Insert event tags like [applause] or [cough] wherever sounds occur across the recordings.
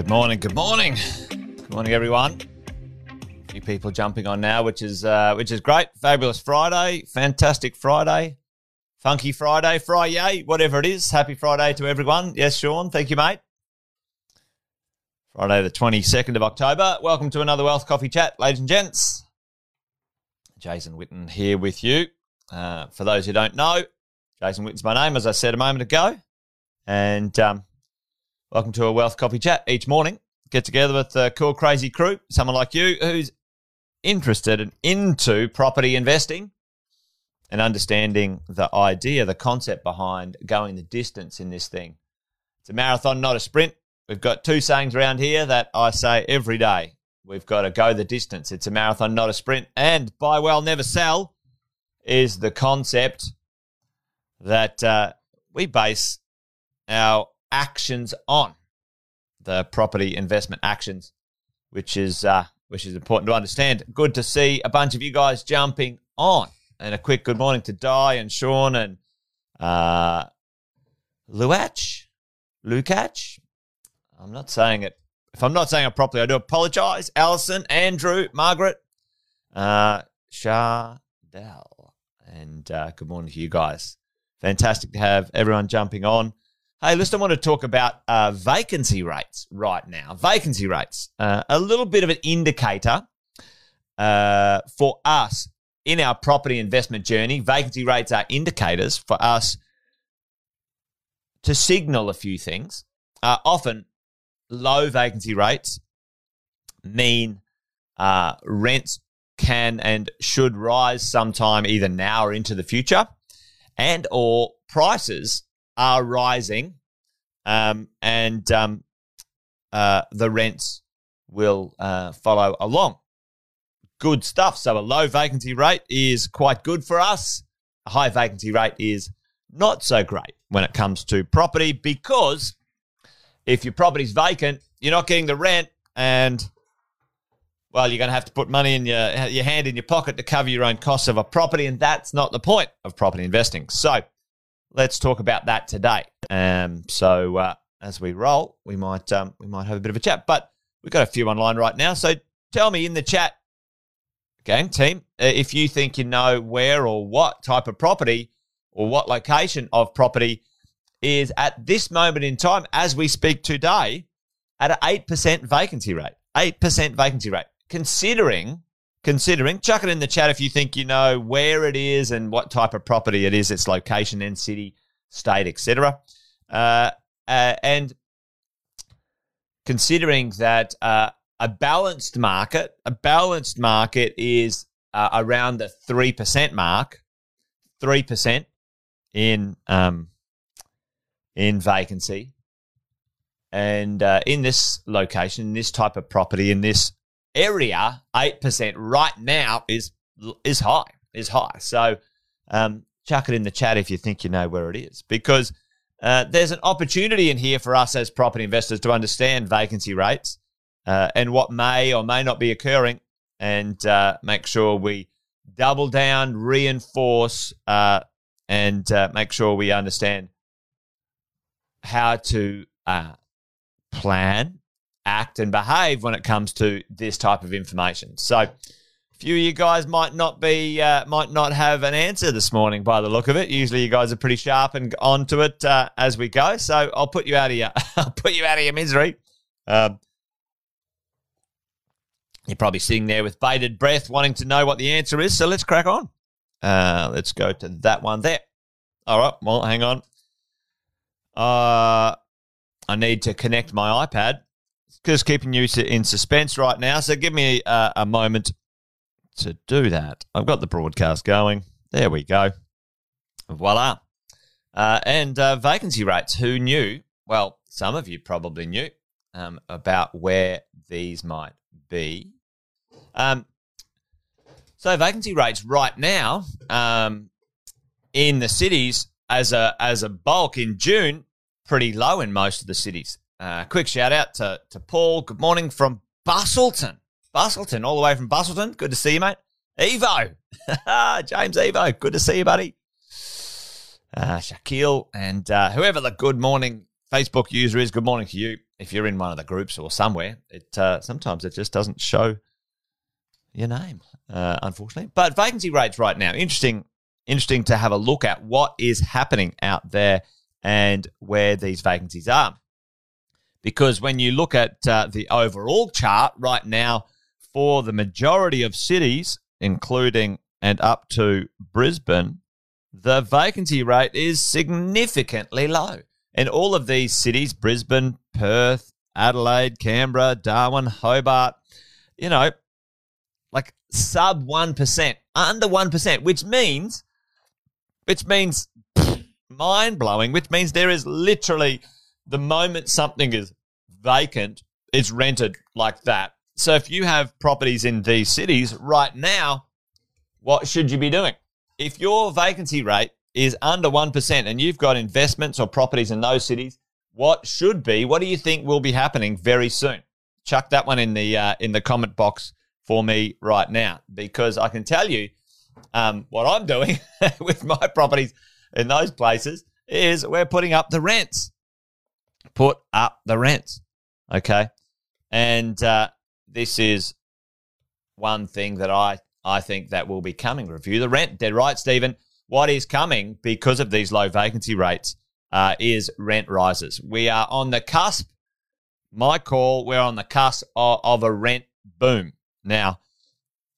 Good morning. Good morning. Good morning, everyone. A few people jumping on now, which is uh, which is great. Fabulous Friday, fantastic Friday, funky Friday, Friday, whatever it is. Happy Friday to everyone. Yes, Sean. Thank you, mate. Friday, the twenty second of October. Welcome to another Wealth Coffee Chat, ladies and gents. Jason Witten here with you. Uh, for those who don't know, Jason Witten's my name, as I said a moment ago, and um, welcome to a Wealth Coffee Chat each morning. Get together with the cool, crazy crew, someone like you who's interested and into property investing and understanding the idea, the concept behind going the distance in this thing. It's a marathon, not a sprint. We've got two sayings around here that I say every day. We've got to go the distance. It's a marathon, not a sprint. And buy well, never sell is the concept that uh, we base our actions on the property investment actions, which is uh, which is important to understand. Good to see a bunch of you guys jumping on, and a quick good morning to Di and Sean and uh, Luach, Lukach. I'm not saying it. If I'm not saying it properly, I do apologize. Allison, Andrew, Margaret, uh, Shardell, and uh, good morning to you guys. Fantastic to have everyone jumping on. Hey, listen, I want to talk about uh, vacancy rates right now. Vacancy rates, uh, a little bit of an indicator uh, for us in our property investment journey. Vacancy rates are indicators for us to signal a few things. Uh, often, low vacancy rates mean uh, rents can and should rise sometime either now or into the future, and or prices are rising, um, and um, uh, the rents will uh, follow along. Good stuff. So a low vacancy rate is quite good for us. A high vacancy rate is not so great when it comes to property because if your property's vacant, you're not getting the rent, and well, you're going to have to put money in your your hand in your pocket to cover your own costs of a property, and that's not the point of property investing. So let's talk about that today. Um, so uh, as we roll, we might um, we might have a bit of a chat, but we've got a few online right now. So tell me in the chat, gang team, uh, if you think you know where or what type of property or what location of property is at this moment in time, as we speak today, at an eight percent vacancy rate. Eight percent vacancy rate, considering considering. Chuck it in the chat if you think you know where it is and what type of property it is, its location and city, state, etc. Uh, uh, and considering that uh, a balanced market, a balanced market is uh, around the three percent mark, three percent in um, in vacancy. And uh, in this location, this type of property, in this area, eight percent right now is is high, is high. So um, chuck it in the chat if you think you know where it is, because uh, there's an opportunity in here for us as property investors to understand vacancy rates uh, and what may or may not be occurring, and uh, make sure we double down, reinforce, uh, and uh, make sure we understand how to uh, plan act and behave when it comes to this type of information. So, a few of you guys might not be uh, might not have an answer this morning by the look of it. Usually, you guys are pretty sharp and onto it uh, as we go. So, I'll put you out of your [laughs] I'll put you out of your misery. Um, you're probably sitting there with bated breath, wanting to know what the answer is. So let's crack on. Uh, let's go to that one there. All right. Well, hang on. Uh, I need to connect my iPad just keeping you in suspense right now. So give me a, a moment to do that. I've got the broadcast going. There we go. Voila. Uh, and uh, vacancy rates. Who knew? Well, some of you probably knew um, about where these might be. Um, so vacancy rates right now um, in the cities as a as a bulk in June pretty low in most of the cities. Uh, quick shout out to, to Paul. Good morning from Busselton. Busselton, all the way from Busselton. Good to see you, mate. Evo. [laughs] James Evo. Good to see you, buddy. Uh, Shaquille and uh, whoever the good morning Facebook user is. Good morning to you. If you're in one of the groups or somewhere, it uh, sometimes it just doesn't show your name, uh, unfortunately. But vacancy rates right now, interesting, interesting to have a look at what is happening out there and where these vacancies are. Because when you look at uh, the overall chart right now for the majority of cities, including and up to Brisbane, the vacancy rate is significantly low. In all of these cities, Brisbane, Perth, Adelaide, Canberra, Darwin, Hobart, you know, like sub 1%, under 1%, which means, which means mind blowing, which means there is literally the moment something is vacant, it's rented like that. So if you have properties in these cities right now, what should you be doing? If your vacancy rate is under 1% and you've got investments or properties in those cities, what should be, what do you think will be happening very soon? Chuck that one in the uh, in the comment box for me right now because I can tell you um, what I'm doing [laughs] with my properties in those places is we're putting up the rents. Put up the rents. Okay. And uh, this is one thing that I, I think that will be coming. Review the rent. Dead right, Stephen. What is coming because of these low vacancy rates uh, is rent rises. We are on the cusp. My call, we're on the cusp of, of a rent boom. Now,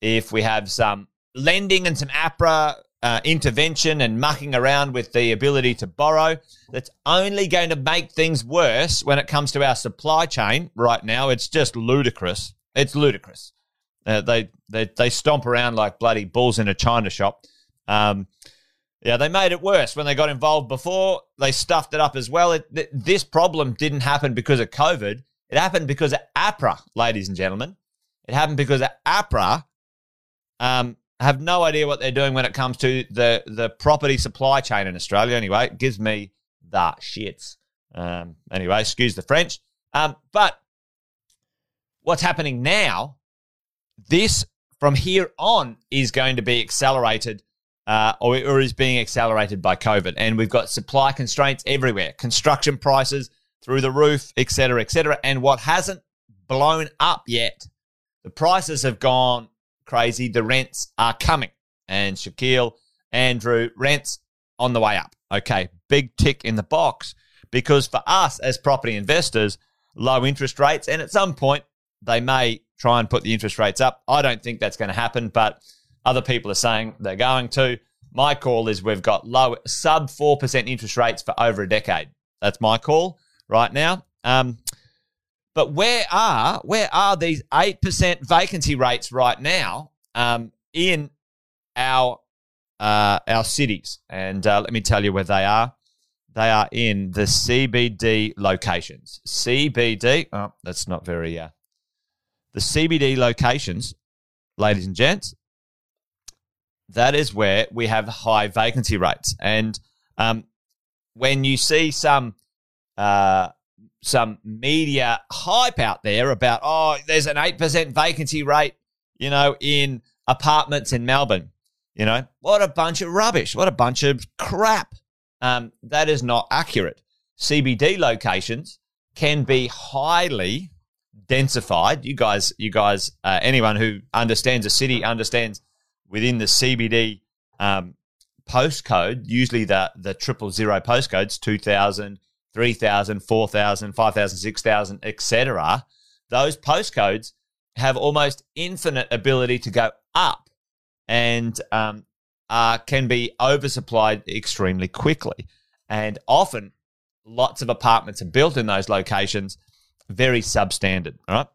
if we have some lending and some APRA uh, intervention and mucking around with the ability to borrow. That's only going to make things worse when it comes to our supply chain right now. It's just ludicrous. It's ludicrous. Uh, they, they they stomp around like bloody bulls in a china shop. Um, yeah, they made it worse when they got involved before. They stuffed it up as well. It, th- this problem didn't happen because of COVID. It happened because of APRA, ladies and gentlemen. It happened because of APRA um, have no idea what they're doing when it comes to the the property supply chain in Australia. Anyway, it gives me the shits. Um, anyway, excuse the French. Um, but what's happening now? This from here on is going to be accelerated, uh, or, or is being accelerated by COVID, and we've got supply constraints everywhere, construction prices through the roof, etc., etc. And what hasn't blown up yet, the prices have gone crazy. The rents are coming. And Shaquille, Andrew, rents on the way up. Okay, big tick in the box because for us as property investors, low interest rates, and at some point they may try and put the interest rates up. I don't think that's going to happen, but other people are saying they're going to. My call is we've got low sub 4% interest rates for over a decade. That's my call right now. Um, but where are where are these eight percent vacancy rates right now um, in our uh, our cities? And uh, let me tell you where they are. They are in the CBD locations. CBD. Oh, that's not very. Uh, the CBD locations, ladies and gents. That is where we have high vacancy rates, and um, when you see some uh, some media hype out there about, oh, there's an 8% vacancy rate, you know, in apartments in Melbourne. You know, what a bunch of rubbish. What a bunch of crap. Um, that is not accurate. CBD locations can be highly densified. You guys, you guys, uh, anyone who understands a city understands within the CBD um, postcode, usually the the triple zero postcodes, 2000, 3,000, 4,000, 5,000, 6,000, etc., those postcodes have almost infinite ability to go up and um, uh, can be oversupplied extremely quickly. And often, lots of apartments are built in those locations, very substandard. All right.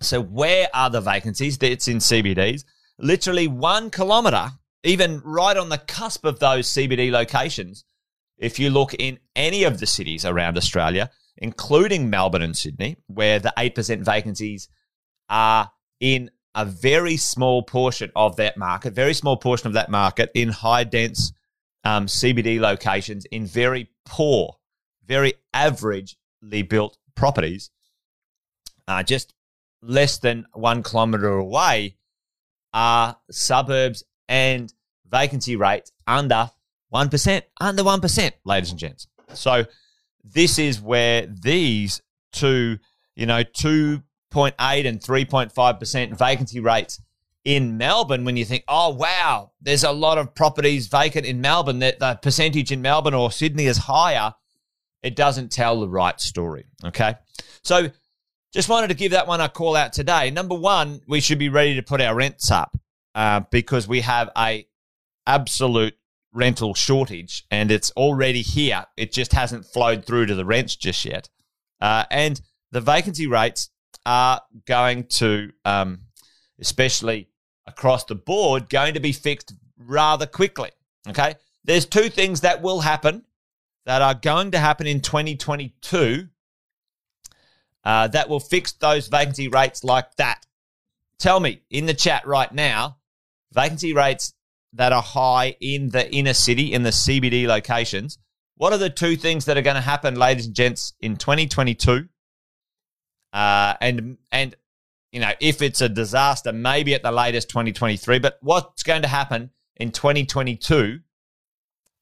So, where are the vacancies? It's in CBDs. Literally one kilometer, even right on the cusp of those CBD locations, if you look in any of the cities around Australia, including Melbourne and Sydney, where the 8% vacancies are in a very small portion of that market, very small portion of that market in high dense um, CBD locations in very poor, very averagely built properties, uh, just less than one kilometre away are suburbs and vacancy rates under 1%, under 1%, ladies and gents. So this is where these two, you know, 2.8 and 3.5% vacancy rates in Melbourne, when you think, oh, wow, there's a lot of properties vacant in Melbourne, that the percentage in Melbourne or Sydney is higher, it doesn't tell the right story. Okay. So just wanted to give that one a call out today. Number one, we should be ready to put our rents up uh, because we have a absolute rental shortage and it's already here. It just hasn't flowed through to the rents just yet. Uh, and the vacancy rates are going to, um, especially across the board, going to be fixed rather quickly. Okay. There's two things that will happen that are going to happen in 2022 uh, that will fix those vacancy rates like that. Tell me in the chat right now, vacancy rates that are high in the inner city, in the CBD locations. What are the two things that are going to happen, ladies and gents, in 2022? Uh, and and you know, if it's a disaster, maybe at the latest 2023. But what's going to happen in 2022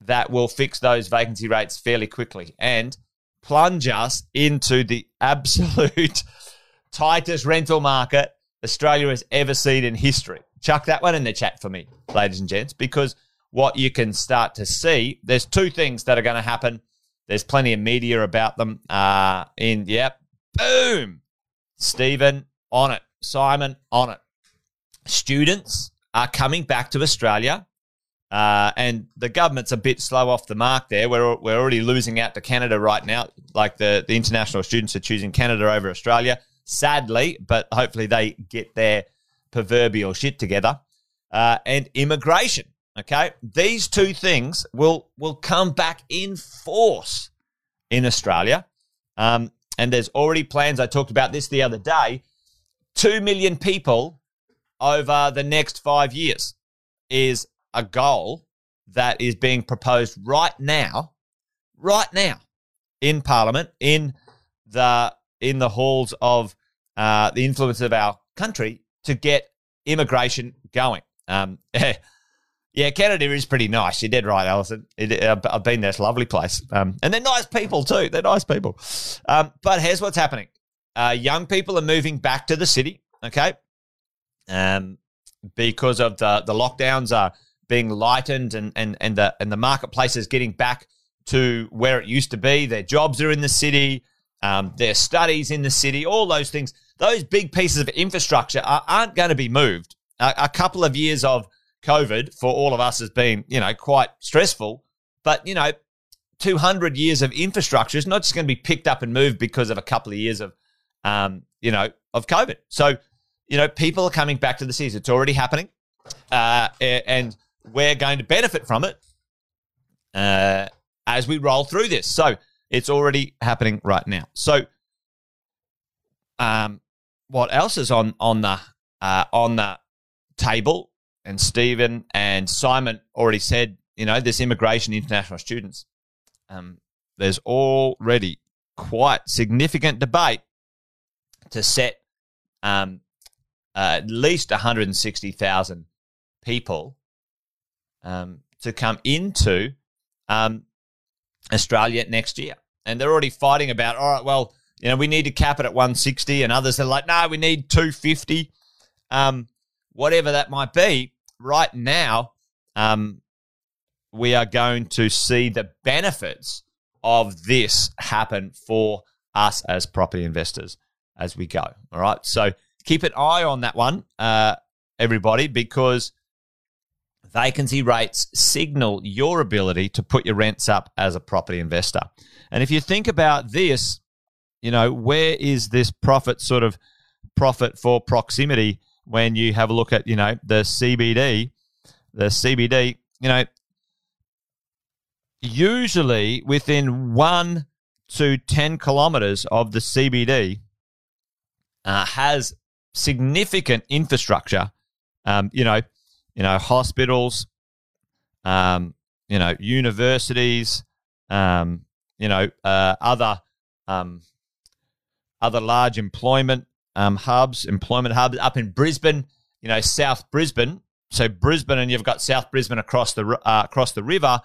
that will fix those vacancy rates fairly quickly and plunge us into the absolute [laughs] tightest rental market Australia has ever seen in history? Chuck that one in the chat for me, ladies and gents, because what you can start to see, there's two things that are going to happen. There's plenty of media about them. Uh, in yep, boom, Stephen on it, Simon on it. Students are coming back to Australia, uh, and the government's a bit slow off the mark there. We're we're already losing out to Canada right now. Like the the international students are choosing Canada over Australia, sadly, but hopefully they get their proverbial shit together. Uh, and immigration. Okay, these two things will will come back in force in Australia. Um, and there's already plans. I talked about this the other day. Two million people over the next five years is a goal that is being proposed right now, right now in Parliament, in the in the halls of uh, the influence of our country to get immigration going. Um, [laughs] yeah, Canada is pretty nice. You're dead right, Alison. It, I've been there. It's a lovely place. Um, and they're nice people too. They're nice people. Um, but here's what's happening. Uh, young people are moving back to the city, okay? Um, because of the, the lockdowns are being lightened and, and, and, the, and the marketplace is getting back to where it used to be. Their jobs are in the city, um, their studies in the city, all those things those big pieces of infrastructure are, not going to be moved. A, a, couple of years of COVID for all of us has been, you know, quite stressful. But, you know, 200 years of infrastructure is not just going to be picked up and moved because of a couple of years of, um, you know, of COVID. So, you know, people are coming back to the cities. It's already happening. Uh, and we're going to benefit from it uh, as we roll through this. So it's already happening right now. So, um, what else is on on the uh, on the table? And Stephen and Simon already said, you know, this immigration international students. Um, there's already quite significant debate to set um, uh, at least 160,000 people um, to come into um, Australia next year. And they're already fighting about, all right, well, you know, we need to cap it at 160, and others are like, no, we need 250. Um, whatever that might be, right now, um, we are going to see the benefits of this happen for us as property investors as we go. All right. So keep an eye on that one, uh, everybody, because vacancy rates signal your ability to put your rents up as a property investor. And if you think about this, you know, where is this profit sort of profit for proximity when you have a look at, you know, the CBD, the CBD, you know, usually within one to 10 kilometers of the CBD uh, has significant infrastructure, um, you know, you know, hospitals, um, you know, universities, um, you know, uh, other um, other large employment um, hubs, employment hubs up in Brisbane, you know, South Brisbane. So Brisbane, and you've got South Brisbane across the uh, across the river.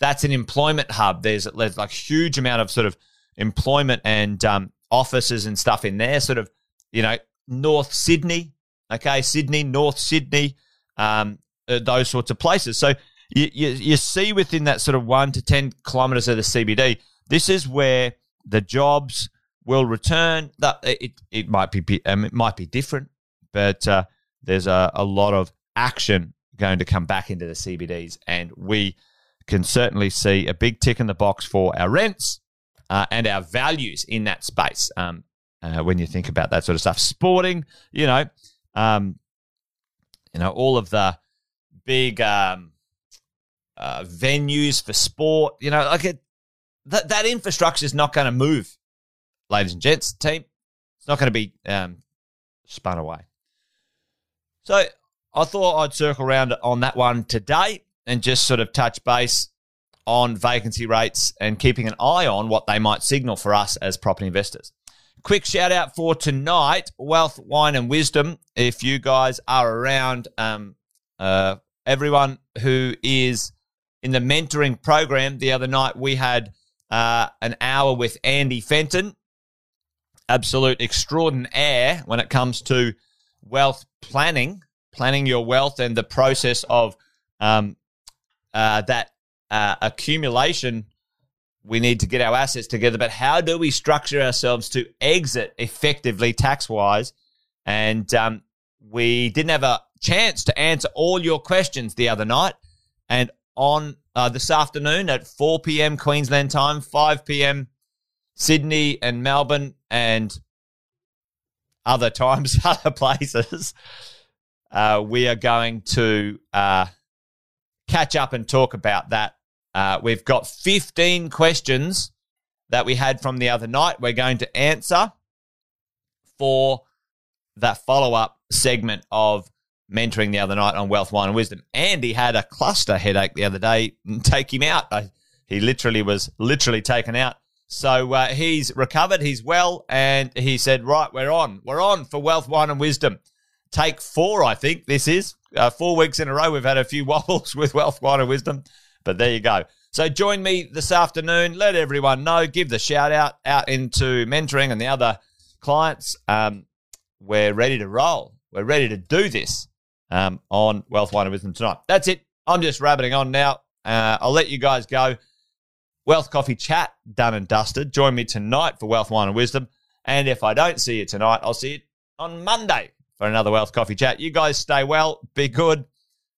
That's an employment hub. There's there's like huge amount of sort of employment and um, offices and stuff in there, sort of, you know, North Sydney, okay, Sydney, North Sydney, um, uh, those sorts of places. So you, you, you see within that sort of one to 10 kilometers of the CBD, this is where the jobs will return. That it, it might be um, it might be different, but uh, there's a, a lot of action going to come back into the CBDs, and we can certainly see a big tick in the box for our rents uh, and our values in that space. Um, uh, when you think about that sort of stuff, sporting, you know, um, you know, all of the big um, uh, venues for sport, you know, like it, that that infrastructure is not going to move, ladies and gents. Team, it's not going to be um, spun away. So I thought I'd circle around on that one today and just sort of touch base on vacancy rates and keeping an eye on what they might signal for us as property investors. Quick shout out for tonight Wealth, Wine, and Wisdom. If you guys are around, um, uh, everyone who is in the mentoring program, the other night we had uh, an hour with Andy Fenton, absolute extraordinaire when it comes to wealth planning, planning your wealth and the process of um, uh, that uh, accumulation. We need to get our assets together, but how do we structure ourselves to exit effectively tax wise? And um, we didn't have a chance to answer all your questions the other night. And on uh, this afternoon at 4 p.m. Queensland time, 5 p.m. Sydney and Melbourne, and other times, [laughs] other places, uh, we are going to uh, catch up and talk about that. Uh, we've got 15 questions that we had from the other night. We're going to answer for that follow up segment of mentoring the other night on Wealth, Wine, and Wisdom. Andy had a cluster headache the other day. [laughs] Take him out. He literally was literally taken out. So uh, he's recovered. He's well, and he said, "Right, we're on. We're on for Wealth, Wine, and Wisdom. Take four, I think this is uh, four weeks in a row. We've had a few [laughs] wobbles with Wealth, Wine, and Wisdom, but there you go." So join me this afternoon. Let everyone know. Give the shout out out into mentoring and the other clients. Um, we're ready to roll. We're ready to do this um, on Wealth, Wine, and Wisdom tonight. That's it. I'm just rabbiting on now. Uh, I'll let you guys go. Wealth Coffee Chat done and dusted. Join me tonight for Wealth, Wine, and Wisdom. And if I don't see you tonight, I'll see you on Monday for another Wealth Coffee Chat. You guys stay well, be good.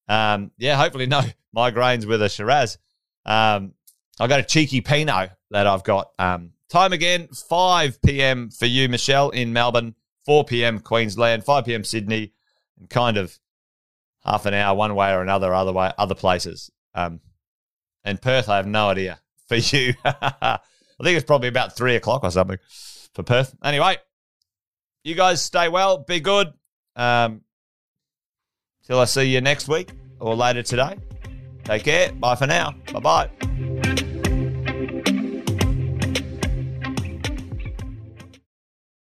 Um, yeah, hopefully no [laughs] migraines with a Shiraz. Um, I got a cheeky Pinot that I've got. Um, time again, 5 p.m. for you, Michelle, in Melbourne, 4 p.m. Queensland, 5 p.m. Sydney, and kind of half an hour one way or another, other way, other places. Um, and Perth, I have no idea for you. [laughs] I think it's probably about three o'clock or something for Perth. Anyway, you guys stay well, be good. Um, till I see you next week or later today. Take care. Bye for now. Bye bye.